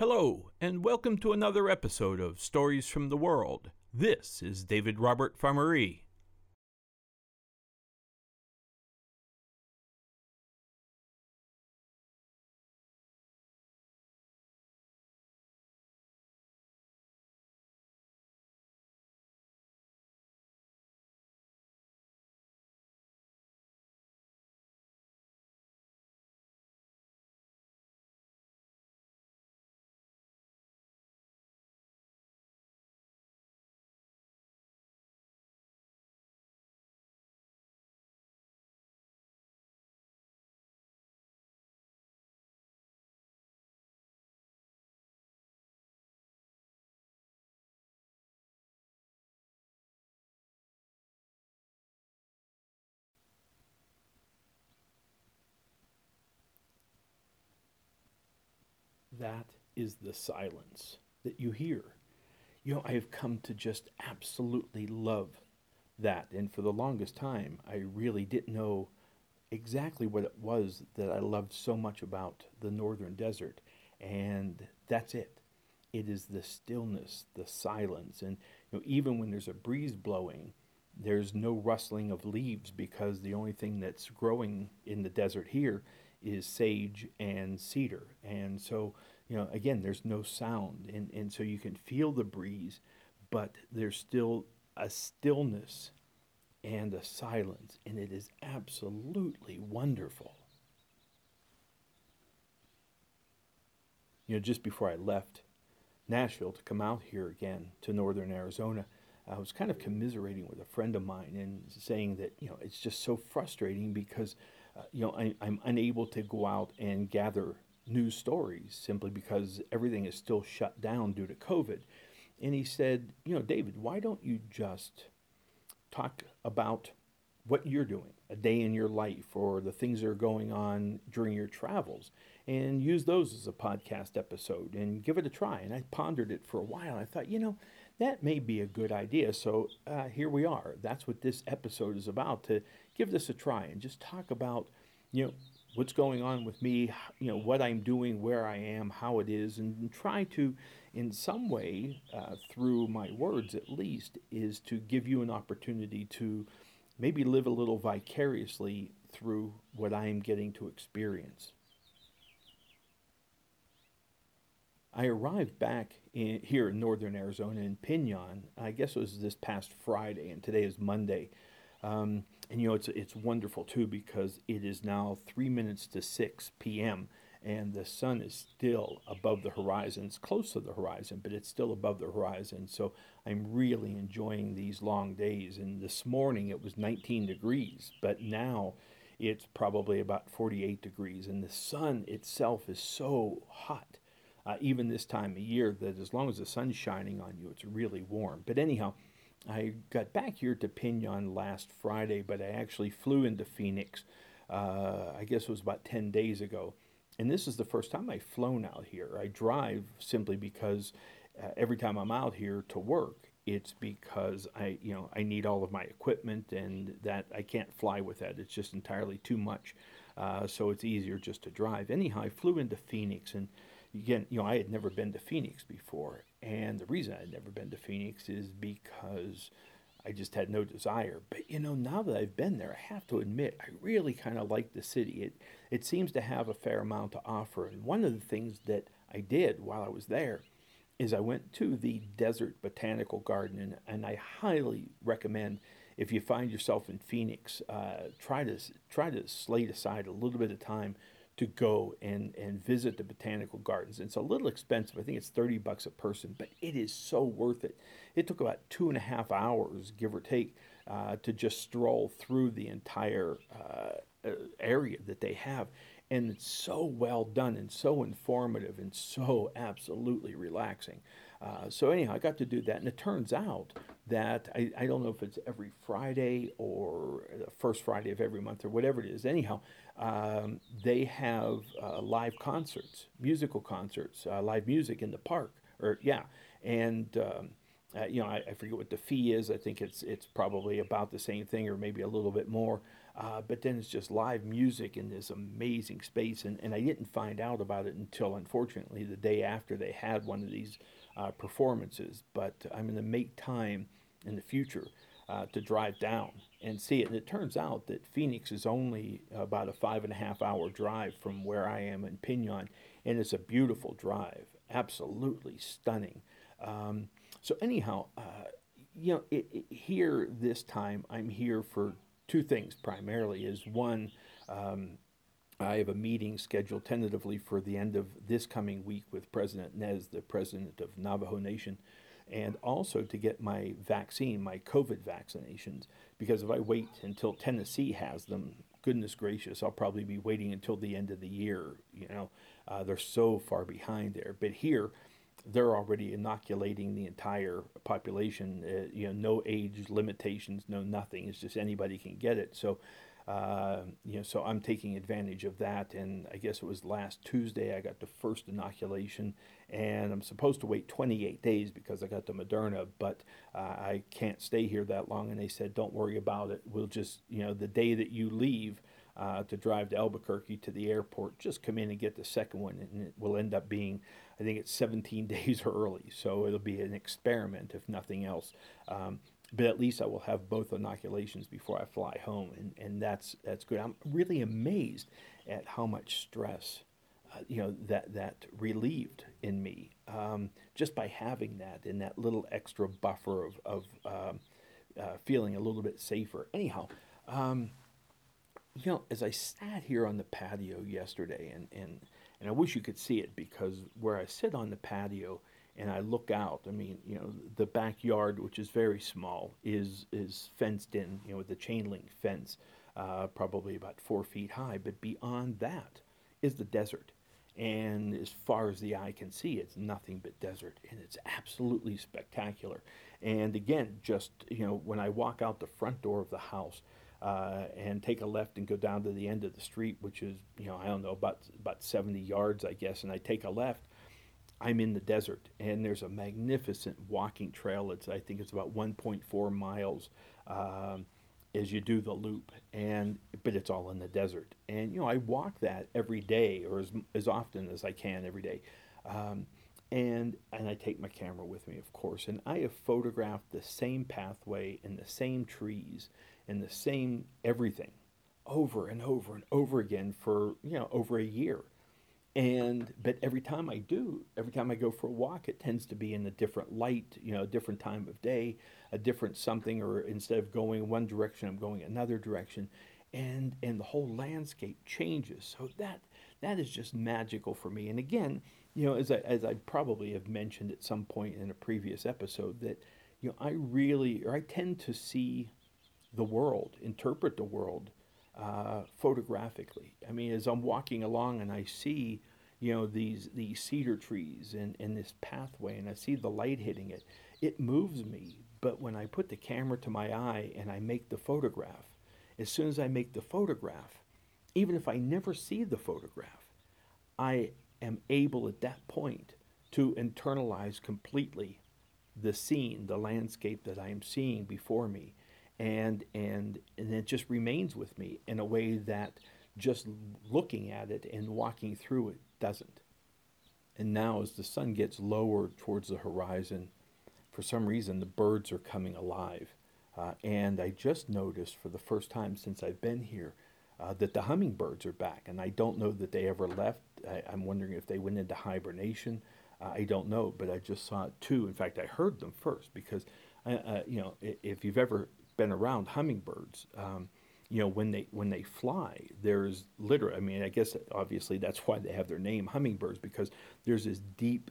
Hello, and welcome to another episode of Stories from the World. This is David Robert Farmerie. That is the silence that you hear. You know, I have come to just absolutely love that. And for the longest time, I really didn't know exactly what it was that I loved so much about the northern desert. And that's it. It is the stillness, the silence. And you know, even when there's a breeze blowing, there's no rustling of leaves because the only thing that's growing in the desert here is sage and cedar. And so, you know, again, there's no sound. And, and so you can feel the breeze, but there's still a stillness and a silence. And it is absolutely wonderful. You know, just before I left Nashville to come out here again to northern Arizona, I was kind of commiserating with a friend of mine and saying that, you know, it's just so frustrating because uh, you know, I, I'm unable to go out and gather news stories simply because everything is still shut down due to COVID. And he said, you know, David, why don't you just talk about what you're doing, a day in your life, or the things that are going on during your travels, and use those as a podcast episode and give it a try. And I pondered it for a while. I thought, you know, that may be a good idea. So uh, here we are. That's what this episode is about to give this a try and just talk about, you know, what's going on with me, you know, what I'm doing, where I am, how it is, and try to, in some way, uh, through my words at least, is to give you an opportunity to maybe live a little vicariously through what I am getting to experience. I arrived back in, here in northern Arizona in Pinon. I guess it was this past Friday, and today is Monday. Um, and you know, it's it's wonderful too because it is now three minutes to six p.m. and the sun is still above the horizon. It's close to the horizon, but it's still above the horizon. So I'm really enjoying these long days. And this morning it was 19 degrees, but now it's probably about 48 degrees, and the sun itself is so hot. Uh, even this time of year, that as long as the sun's shining on you, it's really warm. But anyhow, I got back here to Pinon last Friday, but I actually flew into Phoenix. Uh, I guess it was about 10 days ago. And this is the first time I've flown out here. I drive simply because uh, every time I'm out here to work, it's because I, you know, I need all of my equipment and that I can't fly with that. It's just entirely too much. Uh, so it's easier just to drive. Anyhow, I flew into Phoenix and again, you know, I had never been to Phoenix before, and the reason I had never been to Phoenix is because I just had no desire. But you know, now that I've been there, I have to admit I really kind of like the city. It it seems to have a fair amount to offer. And one of the things that I did while I was there is I went to the Desert Botanical Garden, and, and I highly recommend if you find yourself in Phoenix, uh, try to try to slate aside a little bit of time to go and, and visit the botanical gardens. It's a little expensive. I think it's 30 bucks a person, but it is so worth it. It took about two and a half hours, give or take, uh, to just stroll through the entire uh, uh area that they have. And it's so well done and so informative and so absolutely relaxing. Uh, so anyhow, I got to do that, and it turns out that I, I don't know if it's every Friday or the first Friday of every month or whatever it is. Anyhow, um, they have uh, live concerts, musical concerts, uh, live music in the park, or yeah, and um, uh, you know I, I, forget what the fee is. I think it's it's probably about the same thing, or maybe a little bit more. Uh, but then it's just live music in this amazing space. And, and I didn't find out about it until, unfortunately, the day after they had one of these uh, performances. But I'm going to make time in the future uh, to drive down and see it. And it turns out that Phoenix is only about a five and a half hour drive from where I am in Pinon. And it's a beautiful drive, absolutely stunning. Um, so, anyhow, uh, you know, it, it, here this time, I'm here for two things primarily. Is one, um, I have a meeting scheduled tentatively for the end of this coming week with President Nez, the president of Navajo Nation, and also to get my vaccine, my COVID vaccinations, because if I wait until Tennessee has them, goodness gracious, I'll probably be waiting until the end of the year. You know, uh, they're so far behind there. But here, they're already inoculating the entire population. Uh, you know, no age limitations, no nothing. It's just anybody can get it. So, uh, you know, so I'm taking advantage of that. And I guess it was last Tuesday I got the first inoculation, and I'm supposed to wait 28 days because I got the Moderna, but uh, I can't stay here that long. And they said, don't worry about it. We'll just, you know, the day that you leave. Uh, to drive to Albuquerque to the airport, just come in and get the second one, and it will end up being I think it's 17 days early, so it'll be an experiment if nothing else. Um, but at least I will have both inoculations before I fly home, and, and that's that's good. I'm really amazed at how much stress, uh, you know, that that relieved in me um, just by having that and that little extra buffer of of um, uh, feeling a little bit safer. Anyhow, um, you know, as I sat here on the patio yesterday and and and I wish you could see it because where I sit on the patio and I look out, I mean, you know, the backyard, which is very small, is is fenced in, you know, with a chain link fence, uh, probably about four feet high. But beyond that is the desert, and as far as the eye can see, it's nothing but desert, and it's absolutely spectacular. And again, just you know, when I walk out the front door of the house, uh, and take a left and go down to the end of the street, which is, you know, I don't know, about, about 70 yards, I guess, and I take a left, I'm in the desert. And there's a magnificent walking trail. It's, I think it's about 1.4 miles um, as you do the loop. And, but it's all in the desert. And, you know, I walk that every day or as, as often as I can every day. Um, and and I take my camera with me, of course, and I have photographed the same pathway and the same trees and the same everything over and over and over again for you know over a year and but every time i do every time i go for a walk it tends to be in a different light you know a different time of day a different something or instead of going one direction i'm going another direction. And and the whole landscape changes. So that that is just magical for me. And again you know as i as i probably have mentioned at some point in a previous episode that you know i really or i tend to see the world, interpret the world uh, photographically. I mean, as I'm walking along and I see, you know, these these cedar trees and, and this pathway, and I see the light hitting it, it moves me. But when I put the camera to my eye and I make the photograph, as soon as I make the photograph, even if I never see the photograph, I am able at that point to internalize completely the scene, the landscape that I am seeing before me and and and it just remains with me in a way that just looking at it and walking through it doesn't. And now, as the sun gets lower towards the horizon, for some reason the birds are coming alive. Uh, and I just noticed for the first time since I've been here uh, that the hummingbirds are back. And I don't know that they ever left. I, am wondering if they went into hibernation. Uh, I don't know, but I just saw it too. In fact, I heard them first because, uh, uh, you know, if you've ever been around hummingbirds. Um, you know, when they when they fly, there's literally. I mean, I guess obviously that's why they have their name, hummingbirds, because there's this deep,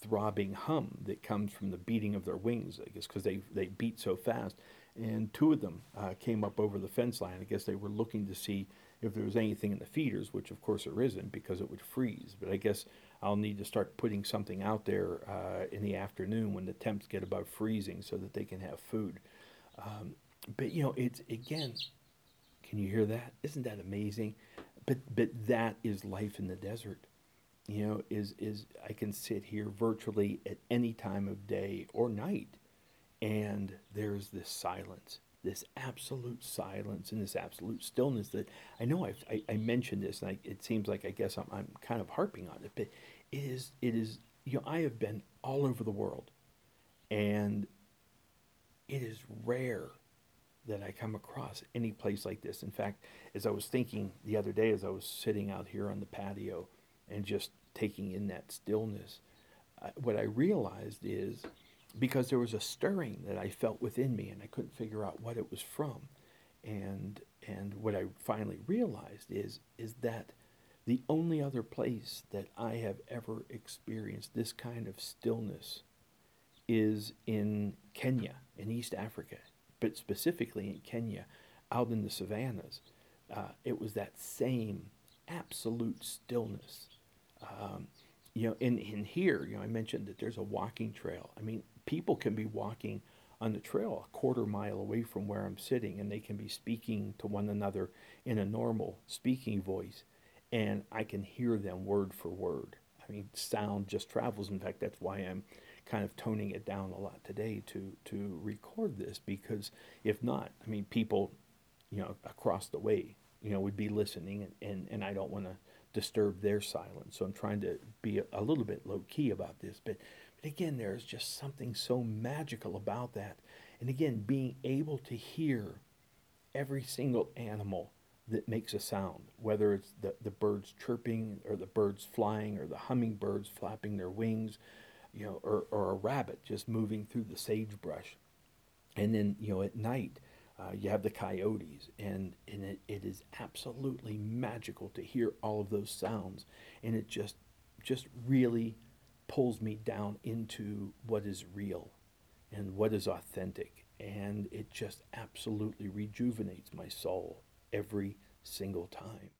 throbbing hum that comes from the beating of their wings. I guess because they they beat so fast. And two of them uh, came up over the fence line. I guess they were looking to see if there was anything in the feeders, which of course there isn't because it would freeze. But I guess I'll need to start putting something out there uh, in the afternoon when the temps get above freezing so that they can have food. Um, but you know, it's again, can you hear that? Isn't that amazing? But but that is life in the desert. You know, is is I can sit here virtually at any time of day or night, and there's this silence, this absolute silence and this absolute stillness that I know I've, i I, mentioned this and I, it seems like I guess I'm, I'm kind of harping on it, but it is, it is, you know, I have been all over the world and it is rare that I come across any place like this. In fact, as I was thinking the other day, as I was sitting out here on the patio and just taking in that stillness, uh, what I realized is because there was a stirring that I felt within me and I couldn't figure out what it was from. And and what I finally realized is is that the only other place that I have ever experienced this kind of stillness is in Kenya, in East Africa, but specifically in Kenya, out in the savannas. Uh, it was that same absolute stillness. Um, you know, in, in here, you know, I mentioned that there's a walking trail. I mean, people can be walking on the trail a quarter mile away from where I'm sitting, and they can be speaking to one another in a normal speaking voice, and I can hear them word for word. I mean, sound just travels. In fact, that's why I'm kind of toning it down a lot today to to record this because if not, I mean, people, you know, across the way, you know, would be listening, and and, and I don't want to disturb their silence. So I'm trying to be a, a little bit low key about this, but but again, there's just something so magical about that. And again, being able to hear every single animal that makes a sound, whether it's the, the birds chirping or the birds flying or the hummingbirds flapping their wings, you know, or, or a rabbit just moving through the sagebrush. And then, you know, at night, uh, you have the coyotes, and, and it, it is absolutely magical to hear all of those sounds. And it just, just really pulls me down into what is real and what is authentic. And it just absolutely rejuvenates my soul every single time.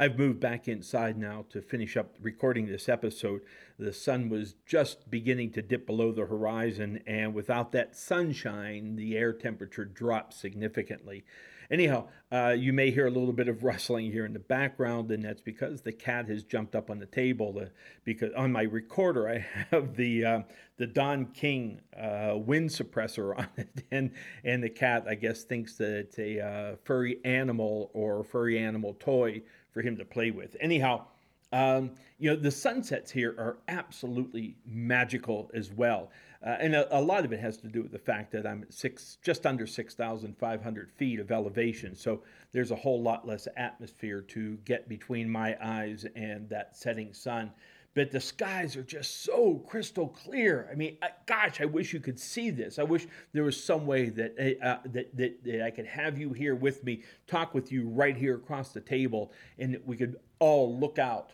I've moved back inside now to finish up recording this episode. The sun was just beginning to dip below the horizon, and without that sunshine, the air temperature dropped significantly. Anyhow, uh, you may hear a little bit of rustling here in the background, and that's because the cat has jumped up on the table. Uh, because on my recorder, I have the uh, the Don King uh, wind suppressor on it, and and the cat, I guess, thinks that it's a uh, furry animal or furry animal toy for him to play with. Anyhow. Um, you know, the sunsets here are absolutely magical as well. Uh, and a, a, lot of it has to do with the fact that I'm six, just under 6,500 feet of elevation. So there's a whole lot less atmosphere to get between my eyes and that setting sun. But the skies are just so crystal clear. I mean, I, gosh, I wish you could see this. I wish there was some way that, eh, uh, that, that, that I could have you here with me, talk with you right here across the table, and we could all look out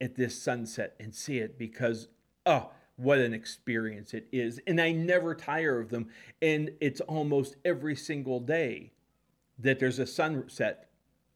at this sunset and see it because, oh, what an experience it is. And I never tire of them. And it's almost every single day that there's a sunset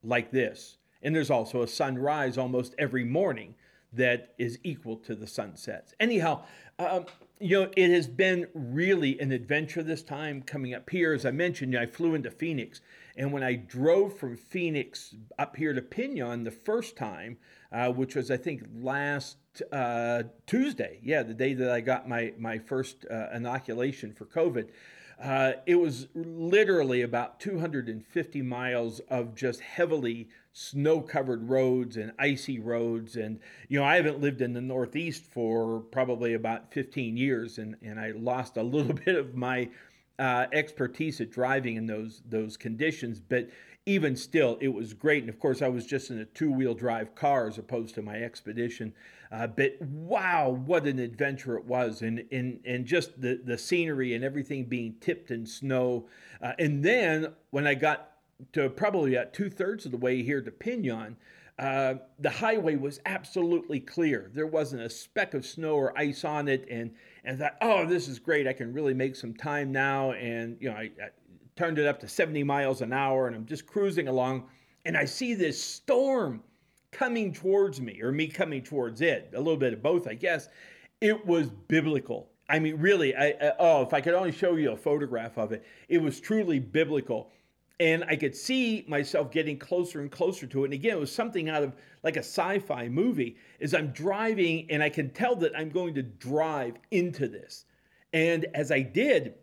like this. And there's also a sunrise almost every morning that is equal to the sunsets. Anyhow, um, you know, it has been really an adventure this time coming up here. As I mentioned, I flew into Phoenix. And when I drove from Phoenix up here to Pinon the first time, uh, which was, I think, last uh, Tuesday, yeah, the day that I got my, my first uh, inoculation for COVID, uh, it was literally about 250 miles of just heavily snow covered roads and icy roads. And, you know, I haven't lived in the Northeast for probably about 15 years, and, and I lost a little bit of my uh, expertise at driving in those, those conditions. But even still, it was great. And of course, I was just in a two wheel drive car as opposed to my expedition. Uh, but wow, what an adventure it was. And, and, and just the, the scenery and everything being tipped in snow. Uh, and then when I got to probably about two thirds of the way here to Pinon, uh, the highway was absolutely clear. There wasn't a speck of snow or ice on it, and and I thought, oh, this is great. I can really make some time now. And you know, I, I turned it up to 70 miles an hour, and I'm just cruising along, and I see this storm coming towards me, or me coming towards it, a little bit of both, I guess. It was biblical. I mean, really, I, I, oh, if I could only show you a photograph of it, it was truly biblical. And I could see myself getting closer and closer to it. And again, it was something out of like a sci fi movie. As I'm driving, and I can tell that I'm going to drive into this. And as I did,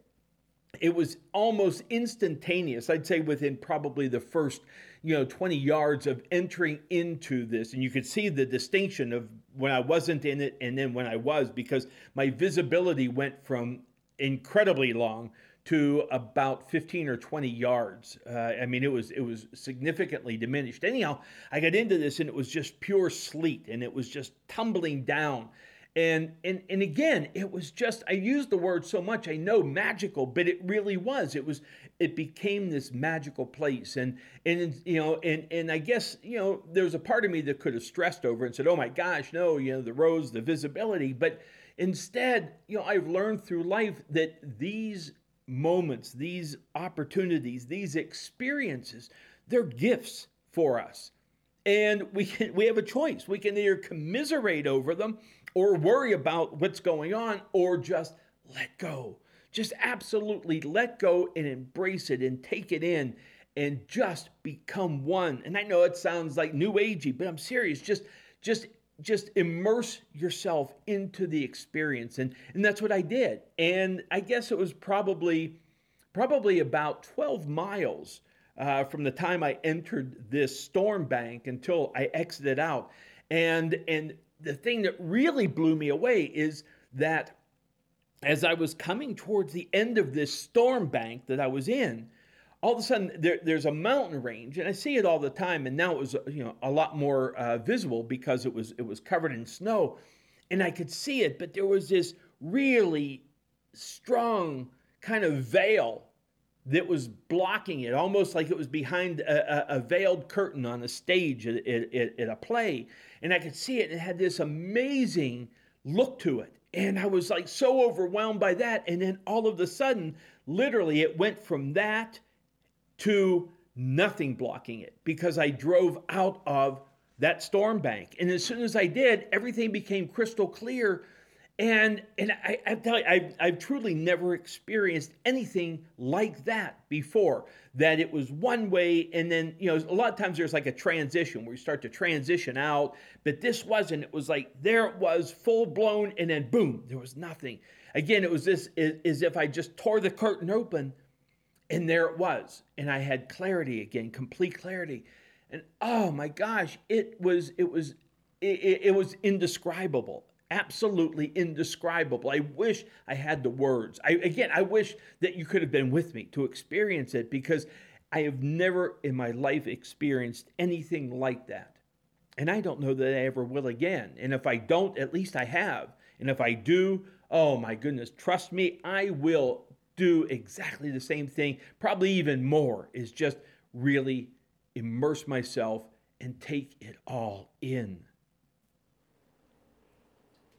it was almost instantaneous. I'd say within probably the first, you know, 20 yards of entering into this. And you could see the distinction of when I wasn't in it and then when I was, because my visibility went from incredibly long to about 15 or 20 yards. Uh, I mean, it was it was significantly diminished. Anyhow, I got into this and it was just pure sleet and it was just tumbling down. And, and and again, it was just I used the word so much I know magical, but it really was. It was it became this magical place, and and you know, and and I guess you know, there's a part of me that could have stressed over and said, "Oh my gosh, no, you know, the roads, the visibility," but instead, you know, I've learned through life that these moments, these opportunities, these experiences, they're gifts for us. And we can we have a choice. We can either commiserate over them or worry about what's going on or just let go. Just absolutely let go and embrace it and take it in and just become one. And I know it sounds like new agey, but I'm serious. Just just just immerse yourself into the experience and and that's what I did and I guess it was probably probably about 12 miles uh, from the time I entered this storm bank until I exited out and and the thing that really blew me away is that as I was coming towards the end of this storm bank that I was in all of a sudden there, there's a mountain range and i see it all the time and now it was you know a lot more uh, visible because it was it was covered in snow and i could see it but there was this really strong kind of veil that was blocking it almost like it was behind a, a, a veiled curtain on a stage at, at, at a play and i could see it and it had this amazing look to it and i was like so overwhelmed by that and then all of a sudden literally it went from that to nothing blocking it because I drove out of that storm bank. And as soon as I did, everything became crystal clear. And and I, I tell you, I've, I've truly never experienced anything like that before. That it was one way, and then you know, a lot of times there's like a transition where you start to transition out, but this wasn't. It was like there it was, full blown, and then boom, there was nothing. Again, it was this as if I just tore the curtain open and there it was. And I had clarity again, complete clarity. And oh my gosh, it was, it was, it, it was indescribable absolutely indescribable. I wish I had the words. I again, I wish that you could have been with me to experience it because I have never in my life experienced anything like that. And I don't know that I ever will again. And if I don't, at least I have. And if I do, oh my goodness, trust me, I will do exactly the same thing, probably even more, is just really immerse myself and take it all in.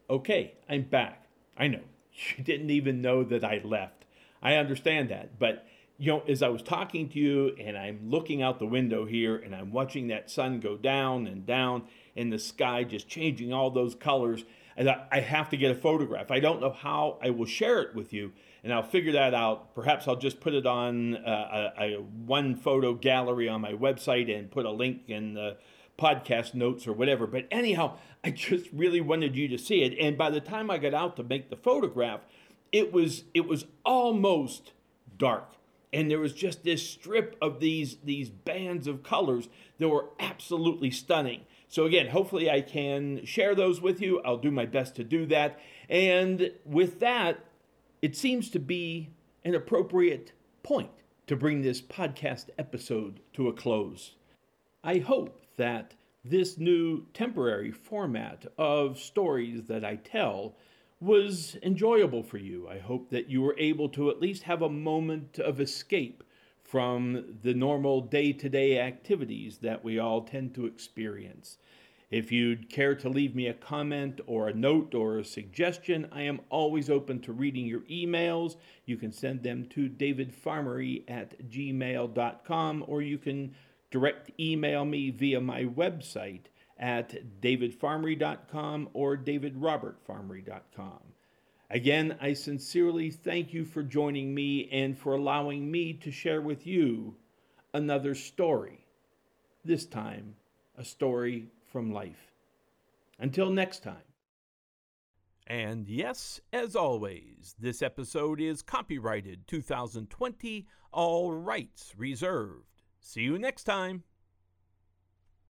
Okay, I'm back. I know. You didn't even know that I left. I understand that. But, you know, as I was talking to you and I'm looking out the window here and I'm watching that sun go down and down and the sky, just changing all those colors, and I have to get a photograph. I don't know how I will share it with you and I'll figure that out. Perhaps I'll just put it on uh, a, a, one photo gallery on my website and put a link in the podcast notes or whatever. But anyhow, I just really wanted you to see it. And by the time I got out to make the photograph, it was it was almost dark. And there was just this strip of these these bands of colors that were absolutely stunning. So again, hopefully I can share those with you. I'll do my best to do that. And with that, it seems to be an appropriate point to bring this podcast episode to a close. I hope that this new temporary format of stories that I tell was enjoyable for you. I hope that you were able to at least have a moment of escape from the normal day to day activities that we all tend to experience. If you'd care to leave me a comment or a note or a suggestion, I am always open to reading your emails. You can send them to davidfarmerie at gmail.com or you can direct email me via my website at davidfarmerie.com or davidrobertfarmerie.com. Again, I sincerely thank you for joining me and for allowing me to share with you another story. This time, a story from life. Until next time. And yes, as always, this episode is copyrighted 2020, all rights reserved. See you next time.